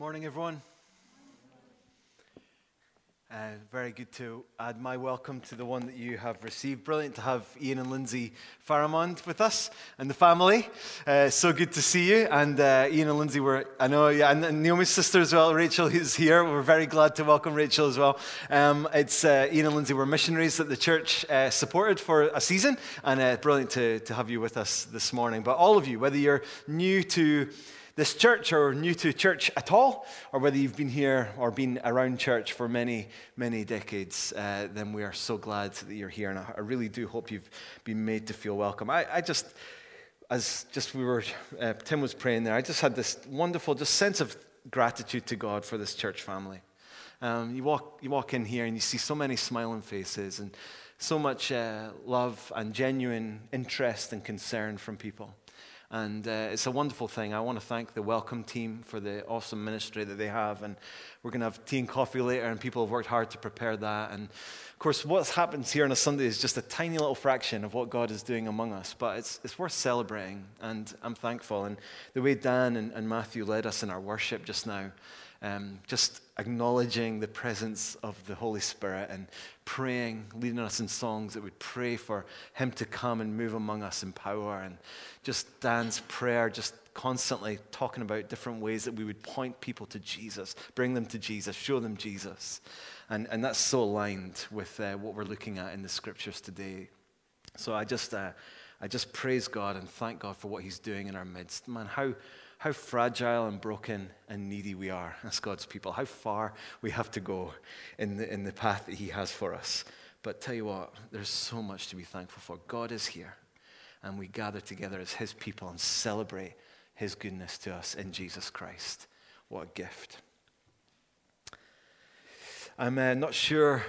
Morning, everyone. Uh, very good to add my welcome to the one that you have received. Brilliant to have Ian and Lindsay Faramond with us and the family. Uh, so good to see you. And uh, Ian and Lindsay were, I know, yeah, and, and, Naomi's sister as well, Rachel, is here. We're very glad to welcome Rachel as well. Um, it's uh, Ian and Lindsay were missionaries that the church uh, supported for a season, and uh, brilliant to, to have you with us this morning. But all of you, whether you're new to this church or new to church at all, or whether you've been here or been around church for many, many decades, uh, then we are so glad that you're here. And I really do hope you've been made to feel welcome. I, I just, as just we were, uh, Tim was praying there, I just had this wonderful just sense of gratitude to God for this church family. Um, you, walk, you walk in here and you see so many smiling faces and so much uh, love and genuine interest and concern from people. And uh, it's a wonderful thing. I want to thank the welcome team for the awesome ministry that they have. And we're going to have tea and coffee later, and people have worked hard to prepare that. And of course, what happens here on a Sunday is just a tiny little fraction of what God is doing among us. But it's, it's worth celebrating, and I'm thankful. And the way Dan and, and Matthew led us in our worship just now, um, just acknowledging the presence of the Holy Spirit and praying, leading us in songs that would pray for Him to come and move among us in power. And just Dan's prayer, just constantly talking about different ways that we would point people to Jesus, bring them to Jesus, show them Jesus. And, and that's so aligned with uh, what we're looking at in the scriptures today. So I just, uh, I just praise God and thank God for what He's doing in our midst. Man, how how fragile and broken and needy we are as God's people, how far we have to go in the, in the path that He has for us. But tell you what, there's so much to be thankful for. God is here, and we gather together as His people and celebrate His goodness to us in Jesus Christ. What a gift. I'm uh, not sure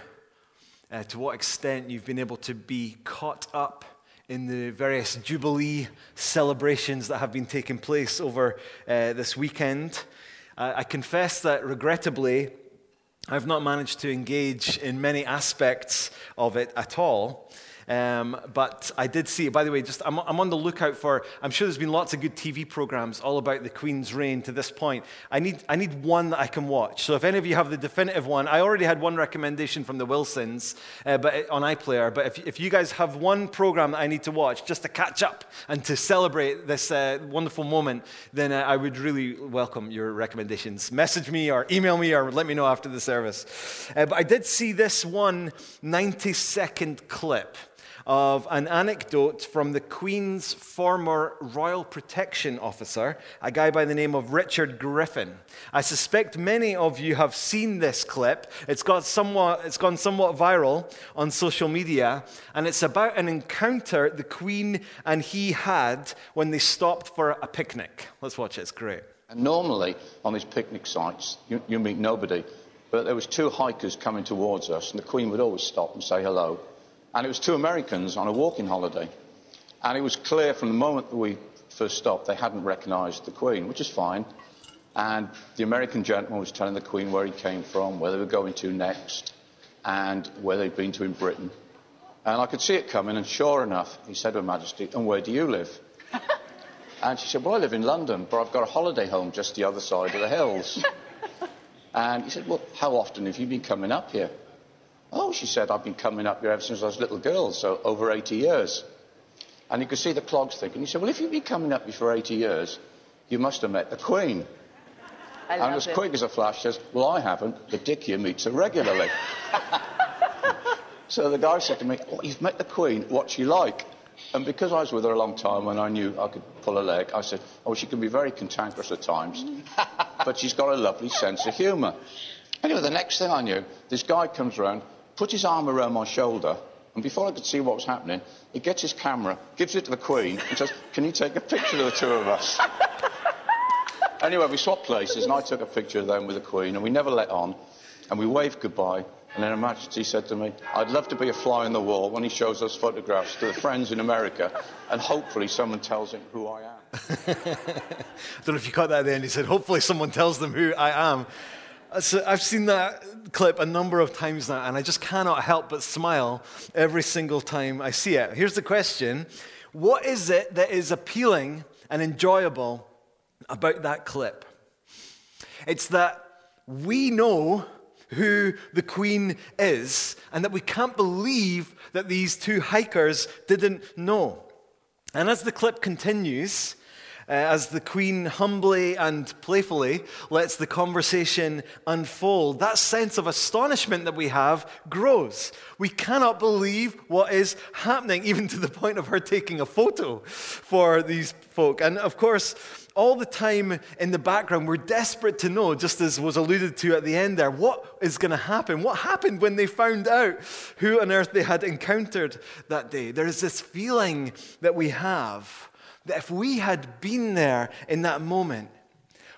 uh, to what extent you've been able to be caught up in the various Jubilee celebrations that have been taking place over uh, this weekend. I confess that regrettably, I've not managed to engage in many aspects of it at all. Um, but I did see, it. by the way, just I'm, I'm, on the lookout for, I'm sure there's been lots of good TV programs all about the Queen's reign to this point. I need, I need one that I can watch. So if any of you have the definitive one, I already had one recommendation from the Wilsons uh, but, on iPlayer. But if, if you guys have one program that I need to watch just to catch up and to celebrate this uh, wonderful moment, then uh, I would really welcome your recommendations. Message me or email me or let me know after the service. Uh, but I did see this one 90 second clip of an anecdote from the Queen's former Royal Protection Officer, a guy by the name of Richard Griffin. I suspect many of you have seen this clip. It's, got somewhat, it's gone somewhat viral on social media, and it's about an encounter the Queen and he had when they stopped for a picnic. Let's watch it, it's great. And normally on these picnic sites, you, you meet nobody. But there was two hikers coming towards us, and the Queen would always stop and say hello. And it was two Americans on a walking holiday. And it was clear from the moment that we first stopped, they hadn't recognised the Queen, which is fine. And the American gentleman was telling the Queen where he came from, where they were going to next, and where they'd been to in Britain. And I could see it coming, and sure enough, he said to Her Majesty, And where do you live? and she said, Well, I live in London, but I've got a holiday home just the other side of the hills. and he said, Well, how often have you been coming up here? Oh, she said, I've been coming up here ever since I was a little girl, so over 80 years. And you could see the clogs thinking. He said, Well, if you've been coming up here for 80 years, you must have met the Queen. I and as it. quick as a flash says, Well, I haven't. The dick here meets her regularly. so the guy said to me, oh, You've met the Queen. What's she like? And because I was with her a long time and I knew I could pull a leg, I said, Oh, she can be very cantankerous at times, but she's got a lovely sense of humour. Anyway, the next thing I knew, this guy comes around, put his arm around my shoulder, and before I could see what was happening, he gets his camera, gives it to the Queen, and says, Can you take a picture of the two of us? anyway, we swapped places, and I took a picture of them with the Queen, and we never let on, and we waved goodbye. And then Her Majesty said to me, I'd love to be a fly on the wall when he shows those photographs to the friends in America, and hopefully someone tells him who I am. I don't know if you caught that at the end. He said, Hopefully someone tells them who I am. Uh, so I've seen that clip a number of times now, and I just cannot help but smile every single time I see it. Here's the question What is it that is appealing and enjoyable about that clip? It's that we know who the queen is and that we can't believe that these two hikers didn't know. And as the clip continues, uh, as the Queen humbly and playfully lets the conversation unfold, that sense of astonishment that we have grows. We cannot believe what is happening, even to the point of her taking a photo for these folk. And of course, all the time in the background, we're desperate to know, just as was alluded to at the end there, what is going to happen? What happened when they found out who on earth they had encountered that day? There is this feeling that we have that if we had been there in that moment,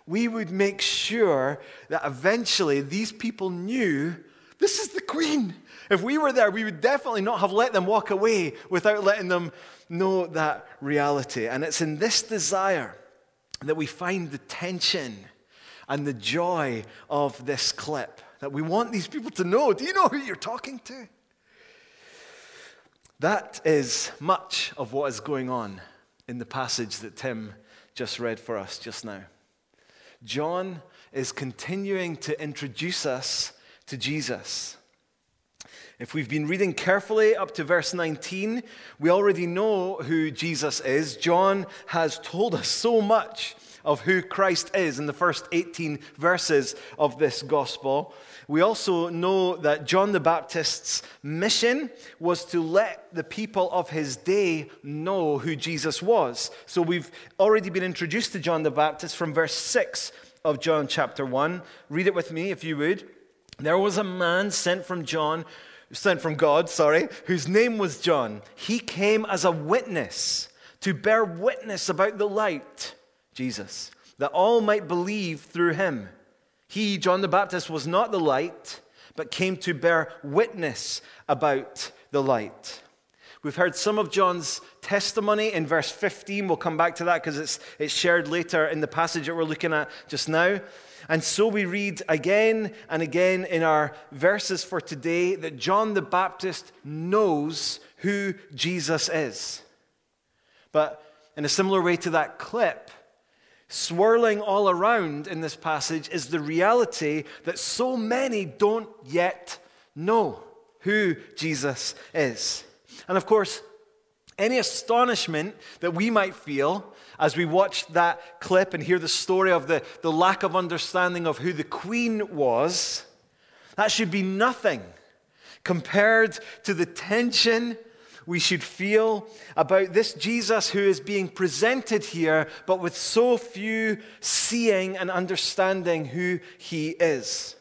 we would make sure that eventually these people knew this is the queen. If we were there, we would definitely not have let them walk away without letting them know that reality. And it's in this desire that we find the tension and the joy of this clip. That we want these people to know. Do you know who you're talking to? That is much of what is going on in the passage that Tim just read for us just now. John is continuing to introduce us to Jesus. If we've been reading carefully up to verse 19, we already know who Jesus is. John has told us so much of who Christ is in the first 18 verses of this gospel. We also know that John the Baptist's mission was to let the people of his day know who Jesus was. So we've already been introduced to John the Baptist from verse 6 of John chapter 1. Read it with me if you would. There was a man sent from John, sent from God, sorry, whose name was John. He came as a witness to bear witness about the light Jesus, that all might believe through him. He, John the Baptist, was not the light, but came to bear witness about the light. We've heard some of John's testimony in verse 15. We'll come back to that because it's, it's shared later in the passage that we're looking at just now. And so we read again and again in our verses for today that John the Baptist knows who Jesus is. But in a similar way to that clip, swirling all around in this passage is the reality that so many don't yet know who Jesus is. And of course, any astonishment that we might feel as we watch that clip and hear the story of the, the lack of understanding of who the queen was, that should be nothing compared to the tension we should feel about this Jesus who is being presented here, but with so few seeing and understanding who he is.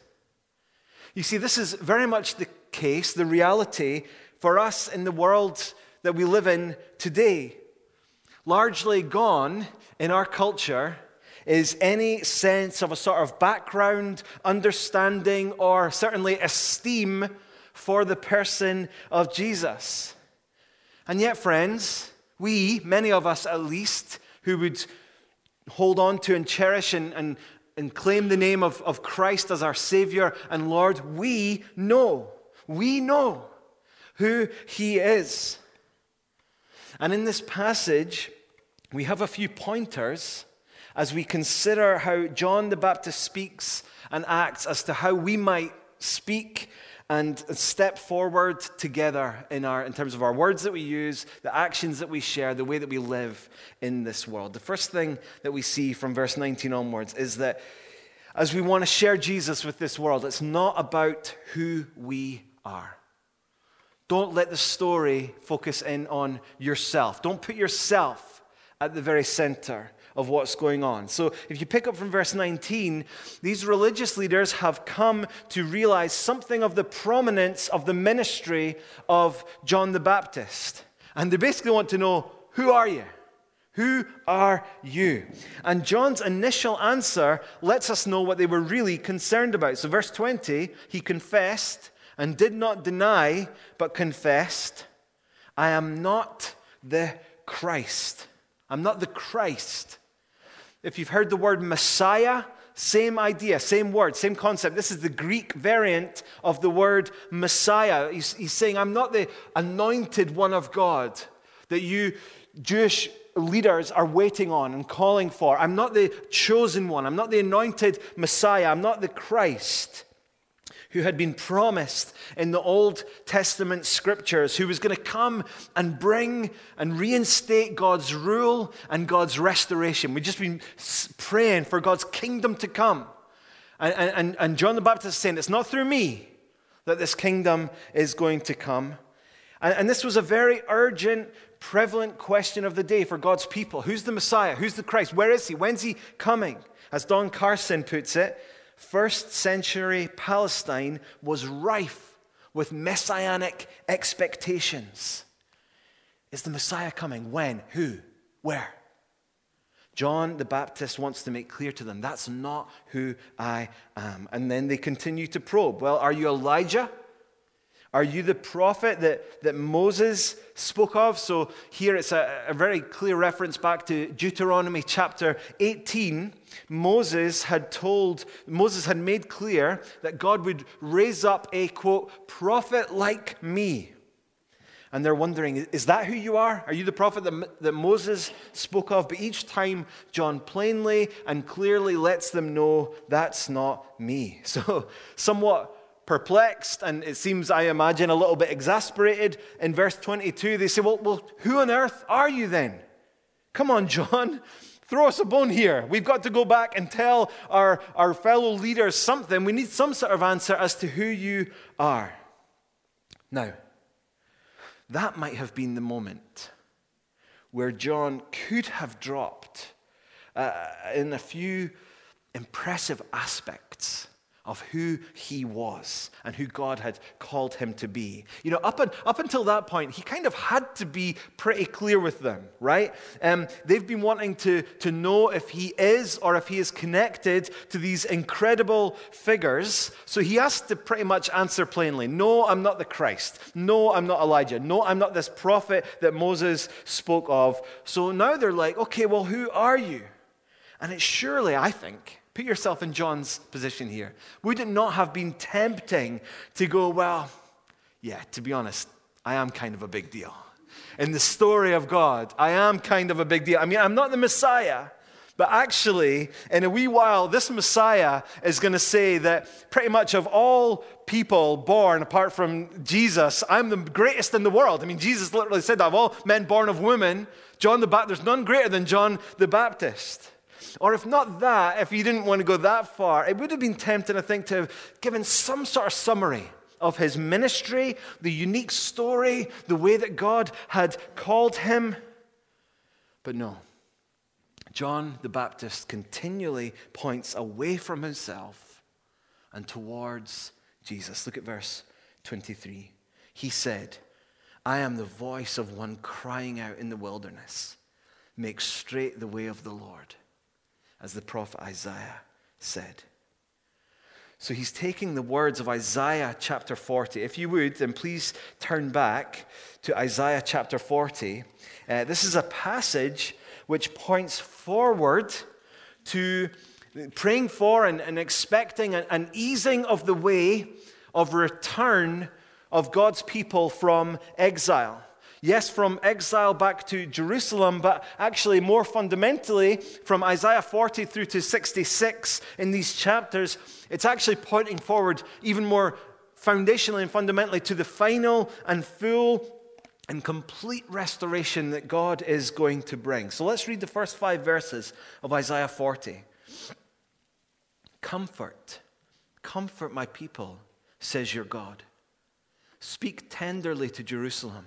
You see, this is very much the case, the reality for us in the world that we live in today. Largely gone in our culture is any sense of a sort of background, understanding, or certainly esteem for the person of Jesus. And yet, friends, we, many of us at least, who would hold on to and cherish and, and, and claim the name of, of Christ as our Savior and Lord, we know, we know who He is. And in this passage, we have a few pointers as we consider how John the Baptist speaks and acts as to how we might speak and step forward together in, our, in terms of our words that we use, the actions that we share, the way that we live in this world. The first thing that we see from verse 19 onwards is that as we want to share Jesus with this world, it's not about who we are. Don't let the story focus in on yourself. Don't put yourself at the very center of what's going on. So if you pick up from verse 19, these religious leaders have come to realize something of the prominence of the ministry of John the Baptist. And they basically want to know who are you? Who are you? And John's initial answer lets us know what they were really concerned about. So, verse 20, he confessed and did not deny, but confessed, I am not the Christ. I'm not the Christ. If you've heard the word Messiah, same idea, same word, same concept. This is the Greek variant of the word Messiah. He's, he's saying, I'm not the anointed one of God that you Jewish leaders are waiting on and calling for. I'm not the chosen one. I'm not the anointed Messiah. I'm not the Christ who had been promised in the Old Testament scriptures, who was going to come and bring and reinstate God's rule and God's restoration. We've just been praying for God's kingdom to come. And, and, and John the Baptist is saying, It's not through me that this kingdom is going to come. And, and this was a very urgent, prevalent question of the day for God's people. Who's the Messiah? Who's the Christ? Where is he? When's he coming? As Don Carson puts it, first century Palestine was rife with messianic expectations. Is the Messiah coming? When? Who? Where? John the Baptist wants to make clear to them that's not who I am. And then they continue to probe. Well, are you Elijah? Are you the prophet that, that Moses spoke of? So here it's a, a very clear reference back to Deuteronomy chapter 18. Moses had told, Moses had made clear that God would raise up a quote, prophet like me. And they're wondering, is that who you are? Are you the prophet that, that Moses spoke of? But each time, John plainly and clearly lets them know that's not me. So, somewhat perplexed, and it seems, I imagine, a little bit exasperated. In verse 22, they say, Well, well who on earth are you then? Come on, John. Throw us a bone here. We've got to go back and tell our, our fellow leaders something. We need some sort of answer as to who you are. Now, that might have been the moment where John could have dropped uh, in a few impressive aspects of who he was and who God had called him to be. You know, up, and, up until that point, he kind of had to be pretty clear with them, right? Um, they've been wanting to, to know if he is or if he is connected to these incredible figures. So he has to pretty much answer plainly No, I'm not the Christ. No, I'm not Elijah. No, I'm not this prophet that Moses spoke of. So now they're like, okay, well, who are you? And it's surely, I think, Put yourself in John's position here. Would it not have been tempting to go, well, yeah, to be honest, I am kind of a big deal. In the story of God, I am kind of a big deal. I mean, I'm not the Messiah, but actually, in a wee while, this Messiah is going to say that pretty much of all people born apart from Jesus, I'm the greatest in the world. I mean, Jesus literally said that of all men born of women, John the Baptist, there's none greater than John the Baptist. Or if not that, if you didn't want to go that far, it would have been tempting, I think, to have given some sort of summary of his ministry, the unique story, the way that God had called him. But no. John the Baptist continually points away from himself and towards Jesus. Look at verse 23. He said, I am the voice of one crying out in the wilderness, make straight the way of the Lord as the prophet Isaiah said. So he's taking the words of Isaiah chapter 40. If you would, then please turn back to Isaiah chapter 40. Uh, this is a passage which points forward to praying for and, and expecting an, an easing of the way of return of God's people from exile. Yes, from exile back to Jerusalem, but actually more fundamentally, from Isaiah 40 through to 66 in these chapters, it's actually pointing forward even more foundationally and fundamentally to the final and full and complete restoration that God is going to bring. So let's read the first five verses of Isaiah 40. Comfort, comfort my people, says your God. Speak tenderly to Jerusalem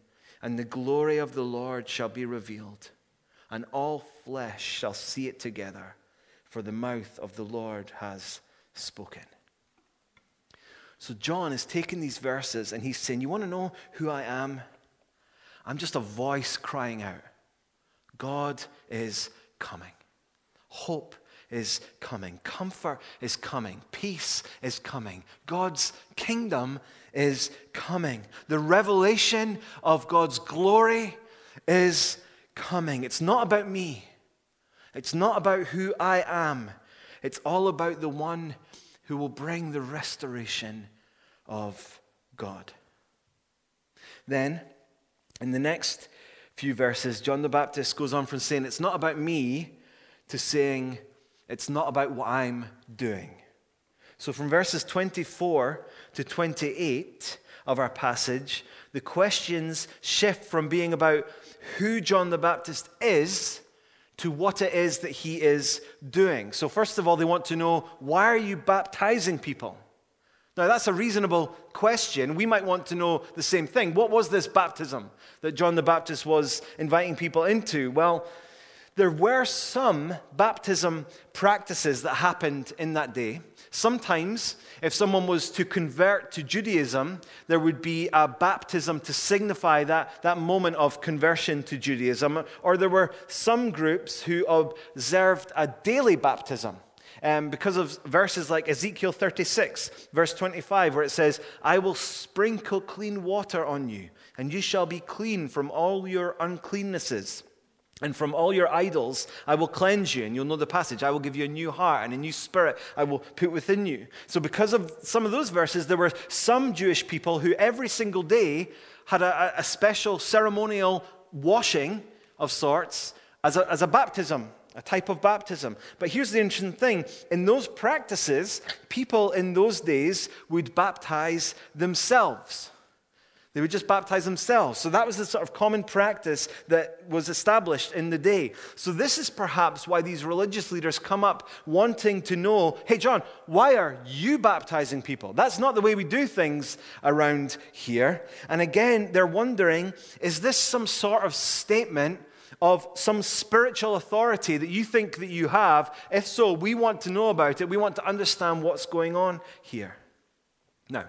and the glory of the Lord shall be revealed, and all flesh shall see it together, for the mouth of the Lord has spoken. So, John is taking these verses and he's saying, You want to know who I am? I'm just a voice crying out, God is coming. Hope is coming. Comfort is coming. Peace is coming. God's kingdom is coming. The revelation of God's glory is coming. It's not about me, it's not about who I am. It's all about the one who will bring the restoration of God. Then, in the next few verses, John the Baptist goes on from saying, It's not about me, to saying, It's not about what I'm doing. So, from verses 24 to 28 of our passage, the questions shift from being about who John the Baptist is to what it is that he is doing. So, first of all, they want to know why are you baptizing people? Now, that's a reasonable question. We might want to know the same thing. What was this baptism that John the Baptist was inviting people into? Well, there were some baptism practices that happened in that day. Sometimes, if someone was to convert to Judaism, there would be a baptism to signify that, that moment of conversion to Judaism. Or there were some groups who observed a daily baptism. Um, because of verses like Ezekiel 36, verse 25, where it says, I will sprinkle clean water on you, and you shall be clean from all your uncleannesses. And from all your idols, I will cleanse you. And you'll know the passage. I will give you a new heart and a new spirit I will put within you. So, because of some of those verses, there were some Jewish people who every single day had a, a special ceremonial washing of sorts as a, as a baptism a type of baptism. But here's the interesting thing in those practices, people in those days would baptize themselves. They would just baptize themselves. So that was the sort of common practice that was established in the day. So this is perhaps why these religious leaders come up wanting to know hey, John, why are you baptizing people? That's not the way we do things around here. And again, they're wondering is this some sort of statement of some spiritual authority that you think that you have? If so, we want to know about it. We want to understand what's going on here. Now,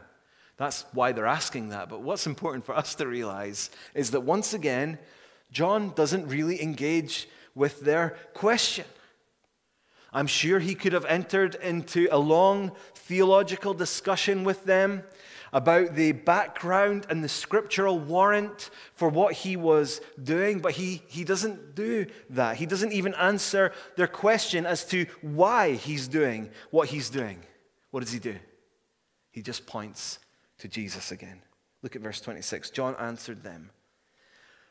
that's why they're asking that. But what's important for us to realize is that once again, John doesn't really engage with their question. I'm sure he could have entered into a long theological discussion with them about the background and the scriptural warrant for what he was doing, but he, he doesn't do that. He doesn't even answer their question as to why he's doing what he's doing. What does he do? He just points to Jesus again. Look at verse 26. John answered them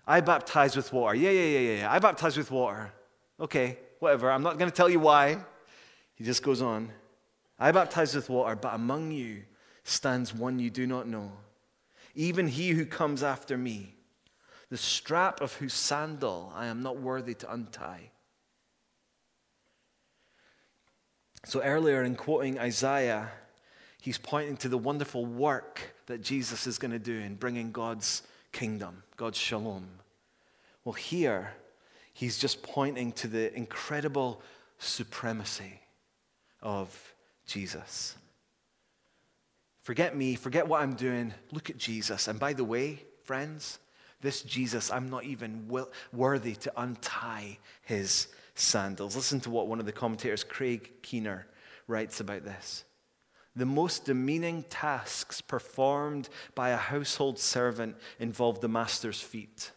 I baptize with water. Yeah, yeah, yeah, yeah. I baptize with water. Okay, whatever. I'm not going to tell you why. He just goes on. I baptize with water, but among you stands one you do not know, even he who comes after me, the strap of whose sandal I am not worthy to untie. So earlier in quoting Isaiah, he's pointing to the wonderful work that Jesus is going to do in bringing God's kingdom, God's shalom. Well, here, he's just pointing to the incredible supremacy of Jesus. Forget me, forget what I'm doing. Look at Jesus. And by the way, friends, this Jesus, I'm not even worthy to untie his sandals. Listen to what one of the commentators, Craig Keener, writes about this. The most demeaning tasks performed by a household servant involved the master's feet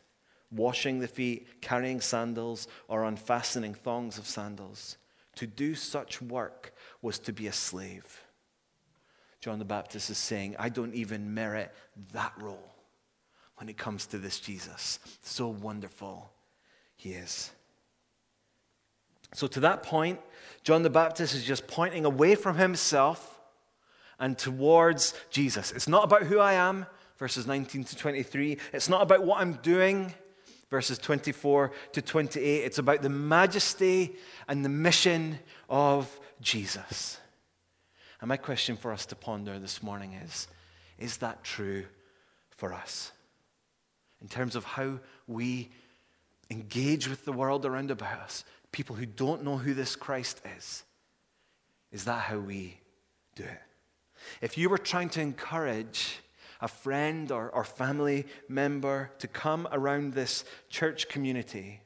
washing the feet, carrying sandals, or unfastening thongs of sandals. To do such work was to be a slave. John the Baptist is saying, I don't even merit that role when it comes to this Jesus. So wonderful he is. So, to that point, John the Baptist is just pointing away from himself and towards Jesus. It's not about who I am, verses 19 to 23. It's not about what I'm doing, verses 24 to 28. It's about the majesty and the mission of Jesus. And my question for us to ponder this morning is Is that true for us? In terms of how we engage with the world around about us, people who don't know who this Christ is, is that how we do it? If you were trying to encourage a friend or, or family member to come around this church community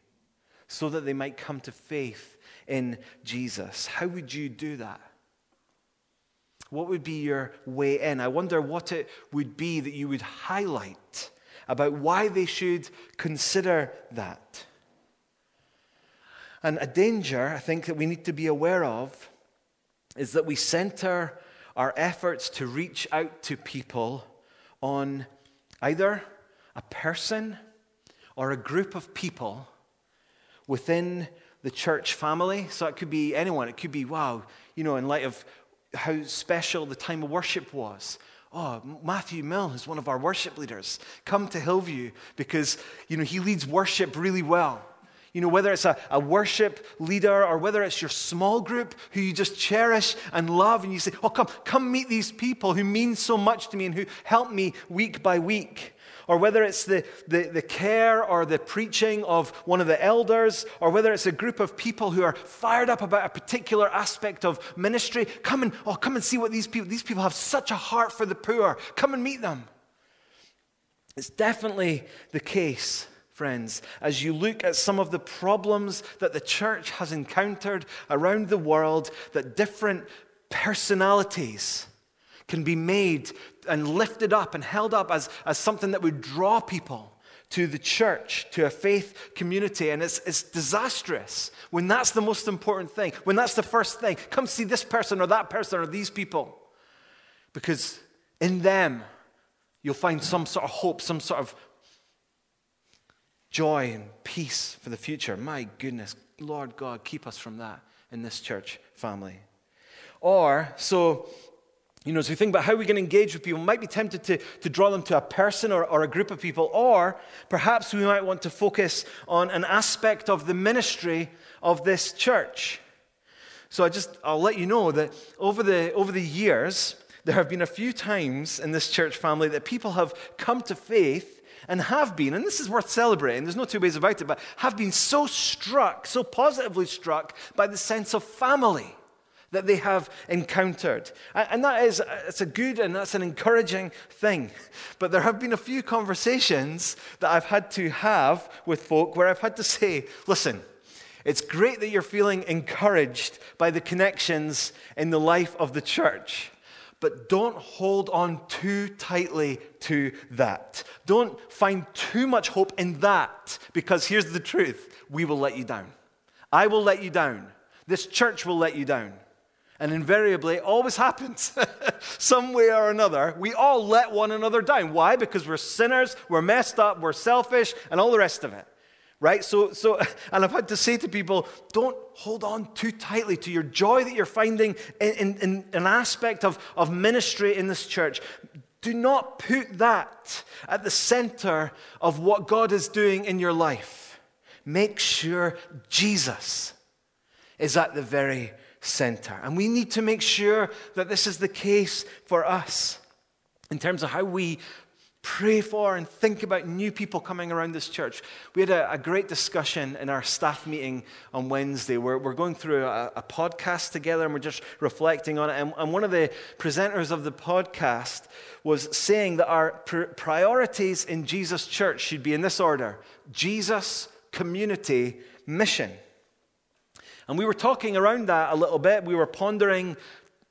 so that they might come to faith in Jesus. How would you do that? What would be your way in? I wonder what it would be that you would highlight about why they should consider that. And a danger, I think, that we need to be aware of is that we center our efforts to reach out to people on either a person or a group of people within the church family. So it could be anyone. It could be, wow, you know, in light of how special the time of worship was. Oh, Matthew Mill is one of our worship leaders. Come to Hillview because, you know, he leads worship really well. You know, whether it's a, a worship leader or whether it's your small group who you just cherish and love, and you say, Oh, come, come meet these people who mean so much to me and who help me week by week. Or whether it's the, the, the care or the preaching of one of the elders, or whether it's a group of people who are fired up about a particular aspect of ministry, come and, oh, come and see what these people, these people have such a heart for the poor. Come and meet them. It's definitely the case friends, as you look at some of the problems that the church has encountered around the world, that different personalities can be made and lifted up and held up as, as something that would draw people to the church, to a faith community. And it's, it's disastrous when that's the most important thing, when that's the first thing. Come see this person or that person or these people. Because in them, you'll find some sort of hope, some sort of joy and peace for the future. My goodness, Lord God, keep us from that in this church family. Or, so, you know, as we think about how we can engage with people, we might be tempted to, to draw them to a person or, or a group of people, or perhaps we might want to focus on an aspect of the ministry of this church. So I just, I'll let you know that over the, over the years, there have been a few times in this church family that people have come to faith and have been, and this is worth celebrating, there's no two ways about it, but have been so struck, so positively struck by the sense of family that they have encountered. And that is, it's a good and that's an encouraging thing. But there have been a few conversations that I've had to have with folk where I've had to say, listen, it's great that you're feeling encouraged by the connections in the life of the church. But don't hold on too tightly to that. Don't find too much hope in that because here's the truth we will let you down. I will let you down. This church will let you down. And invariably, it always happens. Some way or another, we all let one another down. Why? Because we're sinners, we're messed up, we're selfish, and all the rest of it right? So, so, and I've had to say to people, don't hold on too tightly to your joy that you're finding in, in, in, an aspect of, of ministry in this church. Do not put that at the center of what God is doing in your life. Make sure Jesus is at the very center. And we need to make sure that this is the case for us in terms of how we pray for and think about new people coming around this church. We had a, a great discussion in our staff meeting on Wednesday. We're, we're going through a, a, podcast together and we're just reflecting on it. And, and one of the presenters of the podcast was saying that our pr- priorities in Jesus' church should be in this order Jesus, community, mission. And we were talking around that a little bit. We were pondering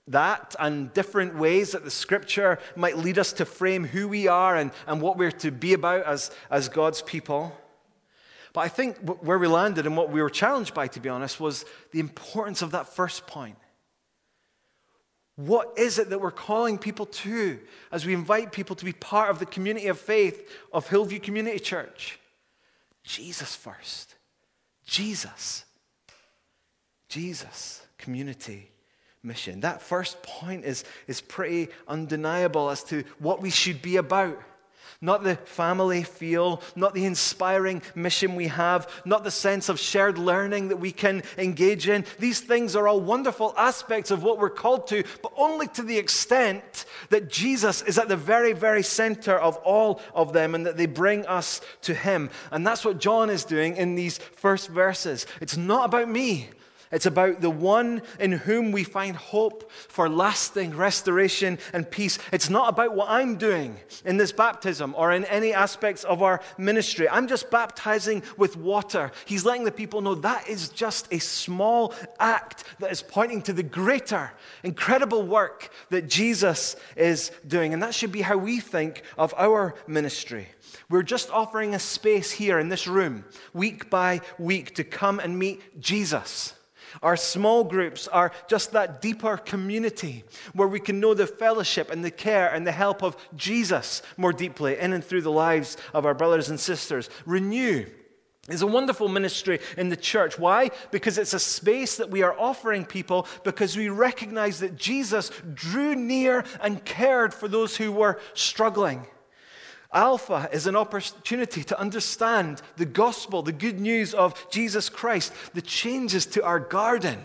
that and different ways that the scripture might lead us to frame who we are and, and what we're to be about as, as God's people. But I think where we landed and what we were challenged by, to be honest, was the importance of that first point. What is it that we're calling people to as we invite people to be part of the community of faith of Hillview Community Church? Jesus first. Jesus. Jesus, community mission. That first point is, is pretty undeniable as to what we should be about. Not the family feel, not the inspiring mission we have, not the sense of shared learning that we can engage in. These things are all wonderful aspects of what we're called to, but only to the extent that Jesus is at the very, very center of all of them and that they bring us to Him. And that's what John is doing in these first verses. It's not about me, It's about the one in whom we find hope for lasting restoration and peace. It's not about what I'm doing in this baptism or in any aspects of our ministry. I'm just baptizing with water. He's letting the people know that is just a small act that is pointing to the greater, incredible work that Jesus is doing. And that should be how we think of our ministry. We're just offering a space here in this room, week by week, to come and meet Jesus. Our small groups are just that deeper community where we can know the fellowship and the care and the help of Jesus more deeply in and through the lives of our brothers and sisters. Renew is a wonderful ministry in the church. Why? Because it's a space that we are offering people because we recognize that Jesus drew near and cared for those who were struggling. Alpha is an opportunity to understand the gospel, the good news of Jesus Christ, the changes to our garden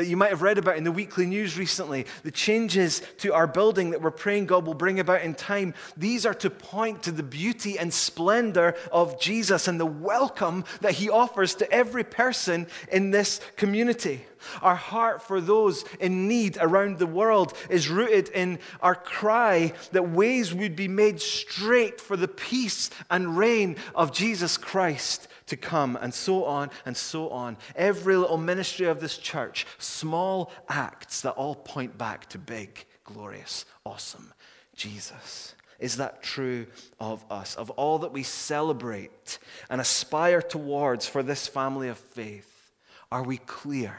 that you might have read about in the weekly news recently, the changes to our building that we're praying God will bring about in time, these are to point to the beauty and splendor of Jesus and the welcome that he offers to every person in this community. Our heart for those in need around the world is rooted in our cry that ways would be made straight for the peace and reign of Jesus Christ to come, and so on and so on. Every little ministry of this church, small acts that all point back to big, glorious, awesome Jesus. Is that true of us? Of all that we celebrate and aspire towards for this family of faith, are we clear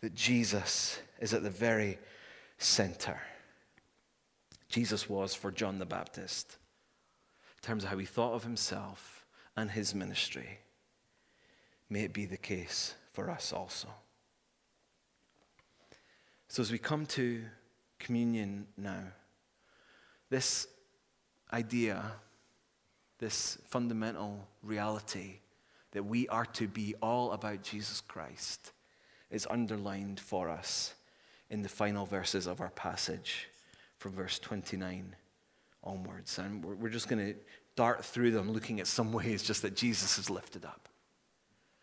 that Jesus is at the very center? Jesus was for John the Baptist in terms of how he thought of himself and his ministry. May it be the case for us also. So, as we come to communion now, this idea, this fundamental reality that we are to be all about Jesus Christ is underlined for us in the final verses of our passage from verse 29 onwards. And we're, just going to dart through them looking at some ways just that Jesus is lifted up.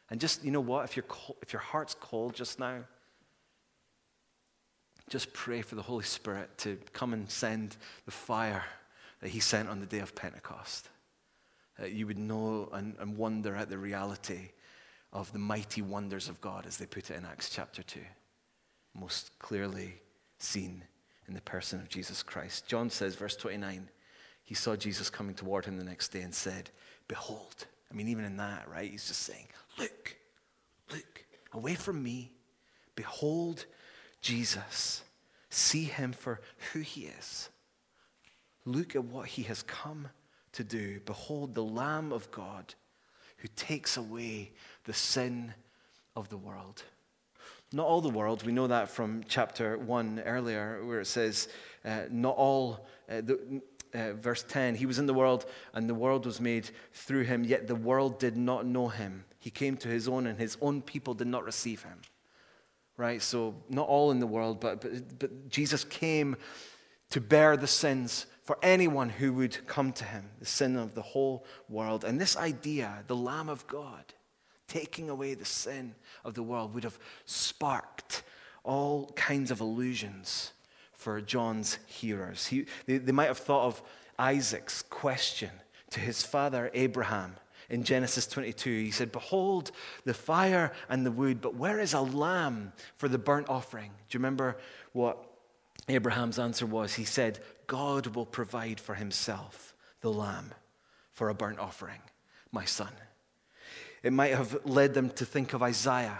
And just, you know what? If, you if your heart's cold just now, just pray for the Holy Spirit to come and send the fire that He sent on the day of Pentecost. That you would know and, and wonder at the reality of the mighty wonders of God, as they put it in Acts chapter 2. Most clearly seen in the person of Jesus Christ. John says, verse 29 he saw Jesus coming toward him the next day and said, Behold. I mean, even in that, right? He's just saying, Look, look, away from me. Behold Jesus. See him for who he is. Look at what he has come to do. Behold the Lamb of God who takes away the sin of the world. Not all the world. We know that from chapter 1 earlier, where it says, uh, Not all, uh, the, uh, verse 10 He was in the world, and the world was made through him, yet the world did not know him. He came to his own, and his own people did not receive him. Right? So, not all in the world, but, but, but Jesus came to bear the sins for anyone who would come to him, the sin of the whole world. And this idea, the Lamb of God, taking away the sin of the world, would have sparked all kinds of illusions for John's hearers. He, they, they might have thought of Isaac's question to his father Abraham in Genesis 22. He said, Behold the fire and the wood, but where is a lamb for the burnt offering? Do you remember what Abraham's answer was? He said, God will provide for himself the lamb for a burnt offering, my son. It might have led them to think of Isaiah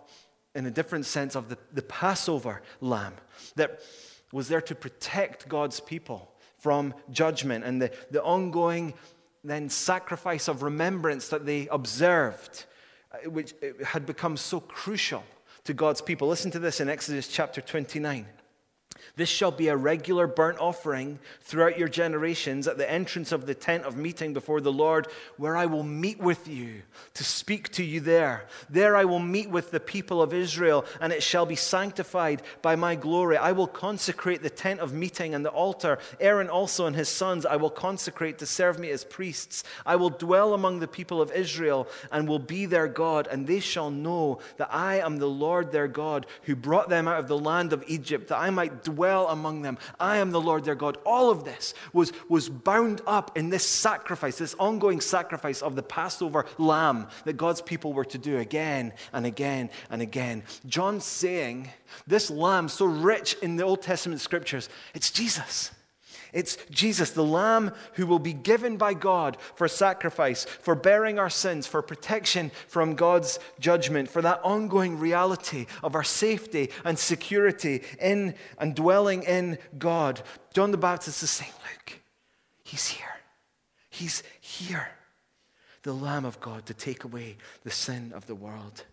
in a different sense, of the, the Passover lamb that was there to protect God's people from judgment and the, the ongoing then sacrifice of remembrance that they observed, uh, which uh, had become so crucial to God's people. Listen to this in Exodus chapter 29. This shall be a regular burnt offering throughout your generations at the entrance of the tent of meeting before the Lord, where I will meet with you to speak to you there. There I will meet with the people of Israel, and it shall be sanctified by my glory. I will consecrate the tent of meeting and the altar. Aaron also and his sons I will consecrate to serve me as priests. I will dwell among the people of Israel and will be their God, and they shall know that I am the Lord their God who brought them out of the land of Egypt, that I might dwell dwell among them. I am the Lord their God. All of this was, was bound up in this sacrifice, this ongoing sacrifice of the Passover lamb that God's people were to do again and again and again. John's saying, This lamb, so rich in the Old Testament scriptures, it's Jesus. It's Jesus, the Lamb who will be given by God for sacrifice, for bearing our sins, for protection from God's judgment, for that ongoing reality of our safety and security in and dwelling in God. John the Baptist is saying, Look, he's here. He's here. The Lamb of God to take away the sin of the world.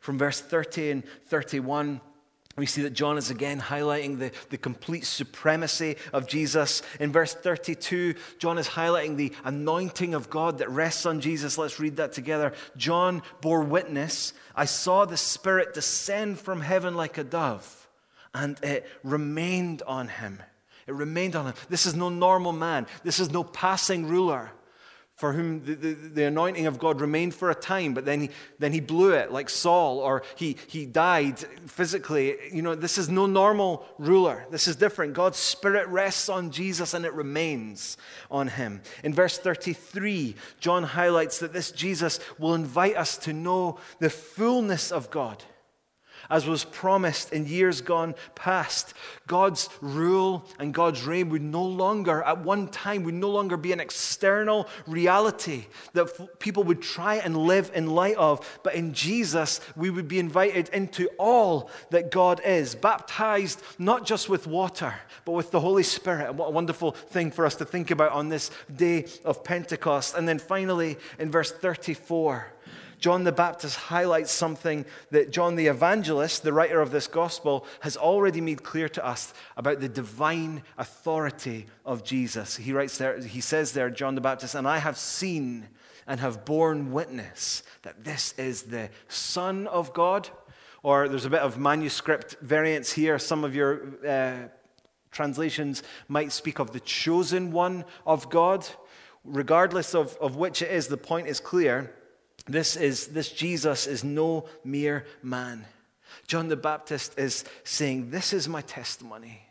From verse 30 and 31, we see that John is again highlighting the, the complete supremacy of Jesus. In verse 32, John is highlighting the anointing of God that rests on Jesus. Let's read that together. John bore witness I saw the Spirit descend from heaven like a dove, and it remained on him. It remained on him. This is no normal man, this is no passing ruler for whom the, the, the, anointing of God remained for a time, but then he, then he blew it, like Saul, or he, he died physically. You know, this is no normal ruler. This is different. God's Spirit rests on Jesus and it remains on him. In verse 33, John highlights that this Jesus will invite us to know the fullness of God as was promised in years gone past. God's rule and God's reign would no longer, at one time, would no longer be an external reality that people would try and live in light of. But in Jesus, we would be invited into all that God is, baptized not just with water, but with the Holy Spirit. And what a wonderful thing for us to think about on this day of Pentecost. And then finally, in verse 34, John the Baptist highlights something that John the Evangelist, the writer of this gospel, has already made clear to us about the divine authority of Jesus. He writes there, he says there, John the Baptist, and I have seen and have borne witness that this is the Son of God. Or there's a bit of manuscript variance here. Some of your uh, translations might speak of the chosen one of God. Regardless of, of which it is, the point is clear this, is, this Jesus is no mere man. John the Baptist is saying, This is my testimony.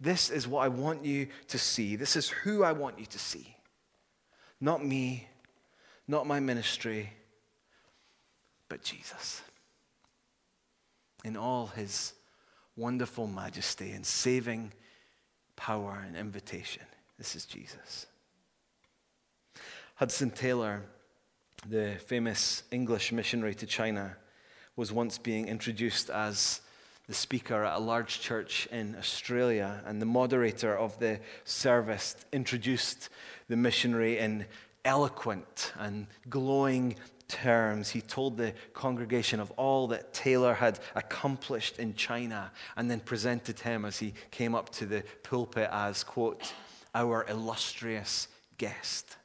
This is what I want you to see. This is who I want you to see. Not me, not my ministry, but Jesus. In all his wonderful majesty and saving power and invitation. This is Jesus. Hudson Taylor the famous English missionary to China, was once being introduced as the speaker at a large church in Australia, and the moderator of the service introduced the missionary in eloquent and glowing terms. He told the congregation of all that Taylor had accomplished in China and then presented him as he came up to the pulpit as, quote, our illustrious guest.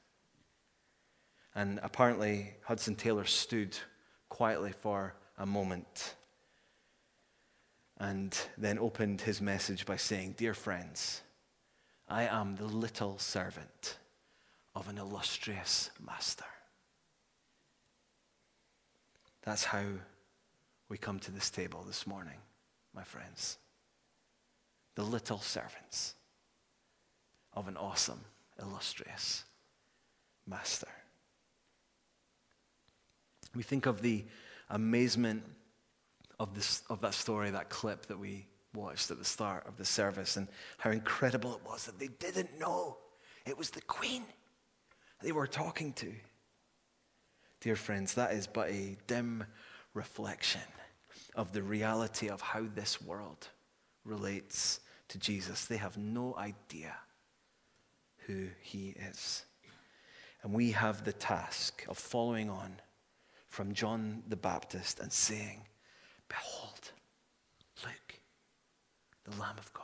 And apparently, Hudson Taylor stood quietly for a moment and then opened his message by saying, Dear friends, I am the little servant of an illustrious master. That's how we come to this table this morning, my friends. The little servants of an awesome, illustrious master. We think of the amazement of, this, of that story, that clip that we watched at the start of the service, and how incredible it was that they didn't know it was the Queen they were talking to. Dear friends, that is but a dim reflection of the reality of how this world relates to Jesus. They have no idea who he is. And we have the task of following on from John the Baptist and saying, Behold, look, the Lamb of God.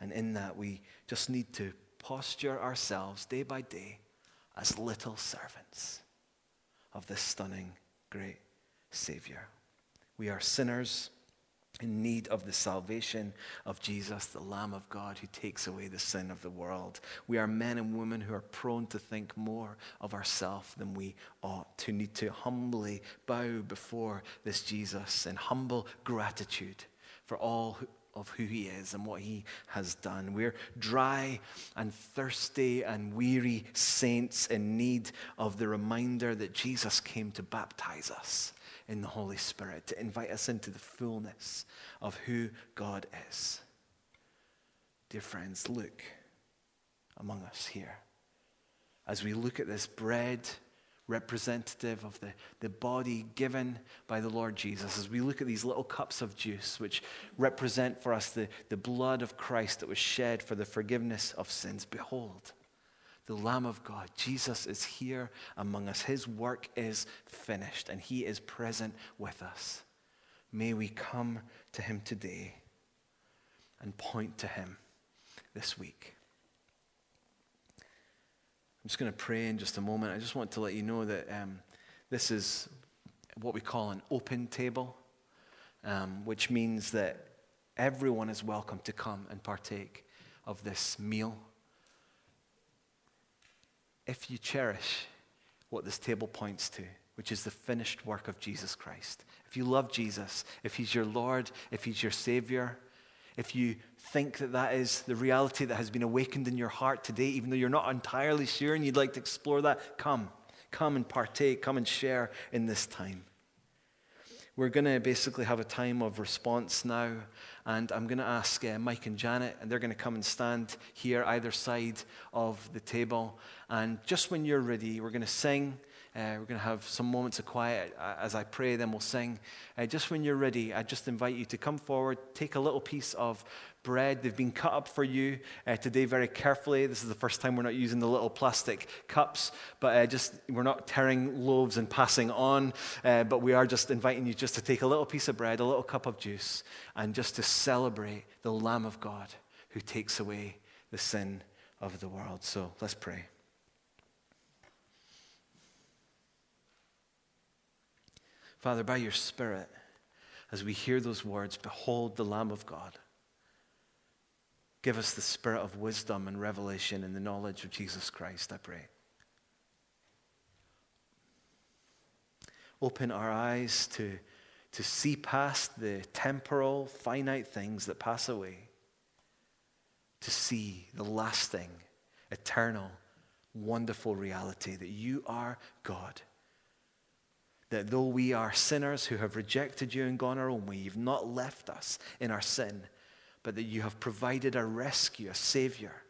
And in that, we just need to posture ourselves day by day as little servants of this stunning, great Savior. We are sinners in need of the salvation of Jesus, the Lamb of God who takes away the sin of the world. We are men and women who are prone to think more of ourselves than we ought, to need to humbly bow before this Jesus in humble gratitude for all of who he is and what he has done. We're dry and thirsty and weary saints in need of the reminder that Jesus came to baptize us in the Holy Spirit, to invite us into the fullness of who God is. Dear friends, look among us here as we look at this bread representative of the, the body given by the Lord Jesus. As we look at these little cups of juice, which represent for us the, the blood of Christ that was shed for the forgiveness of sins, behold, the Lamb of God. Jesus is here among us. His work is finished, and He is present with us. May we come to Him today and point to Him this week. I'm just going to pray in just a moment. I just want to let you know that um, this is what we call an open table, um, which means that everyone is welcome to come and partake of this meal. If you cherish what this table points to, which is the finished work of Jesus Christ, if you love Jesus, if He's your Lord, if He's your Savior, if you think that that is the reality that has been awakened in your heart today, even though you're not entirely sure and you'd like to explore that, come. Come and partake. Come and share in this time. We're going to basically have a time of response now, and I'm going to ask uh, Mike and Janet, and they're going to come and stand here either side of the table. And just when you're ready, we're going to sing. Uh, we're going to have some moments of quiet uh, as I pray, then we'll sing. Uh, just when you're ready, I just invite you to come forward, take a little piece of bread. They've been cut up for you uh, today very carefully. This is the first time we're not using the little plastic cups, but uh, just we're not tearing loaves and passing on, uh, but we are just inviting you just to take a little piece of bread, a little cup of juice, and just to celebrate the Lamb of God who takes away the sin of the world. So let's pray. Father, by your Spirit, as we hear those words, behold the Lamb of God. Give us the spirit of wisdom and revelation in the knowledge of Jesus Christ, I pray. Open our eyes to, to see past the temporal, finite things that pass away, to see the lasting, eternal, wonderful reality that you are God that though we are sinners who have rejected you and gone our own way, you've not left us in our sin, but that you have provided a rescue, a Savior,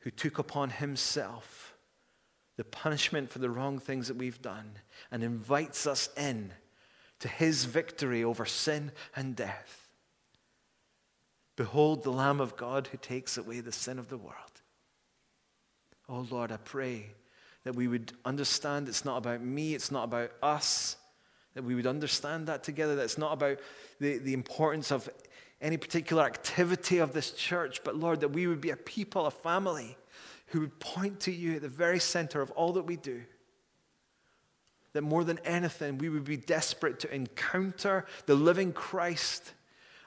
who took upon himself the punishment for the wrong things that we've done and invites us in to his victory over sin and death. Behold the Lamb of God who takes away the sin of the world. Oh Lord, I pray that we would understand it's not about me, it's not about us, that we would understand that together, that it's not about the, the importance of any particular activity of this church, but Lord, that we would be a people, a family who would point to you at the very center of all that we do. That more than anything, we would be desperate to encounter the living Christ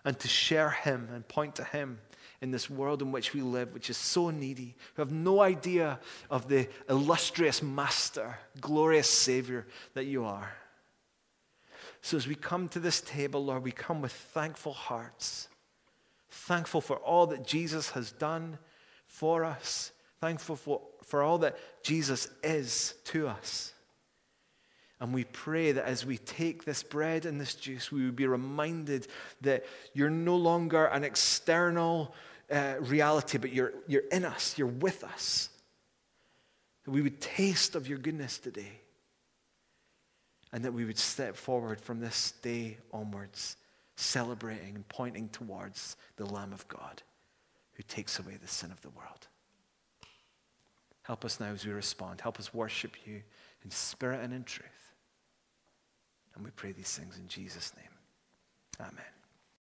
and to share him and point to him in this world in which we live, which is so needy, who have no idea of the illustrious Master, glorious Savior that you are. So as we come to this table, Lord, we come with thankful hearts, thankful for all that Jesus has done for us, thankful for, for all that Jesus is to us. And we pray that as we take this bread and this juice, we would be reminded that you're no longer an external uh, reality, but you're, you're in us, you're with us. That we would taste of your goodness today. And that we would step forward from this day onwards, celebrating and pointing towards the Lamb of God who takes away the sin of the world. Help us now as we respond. Help us worship you in spirit and in truth. And we pray these things in Jesus' name. Amen.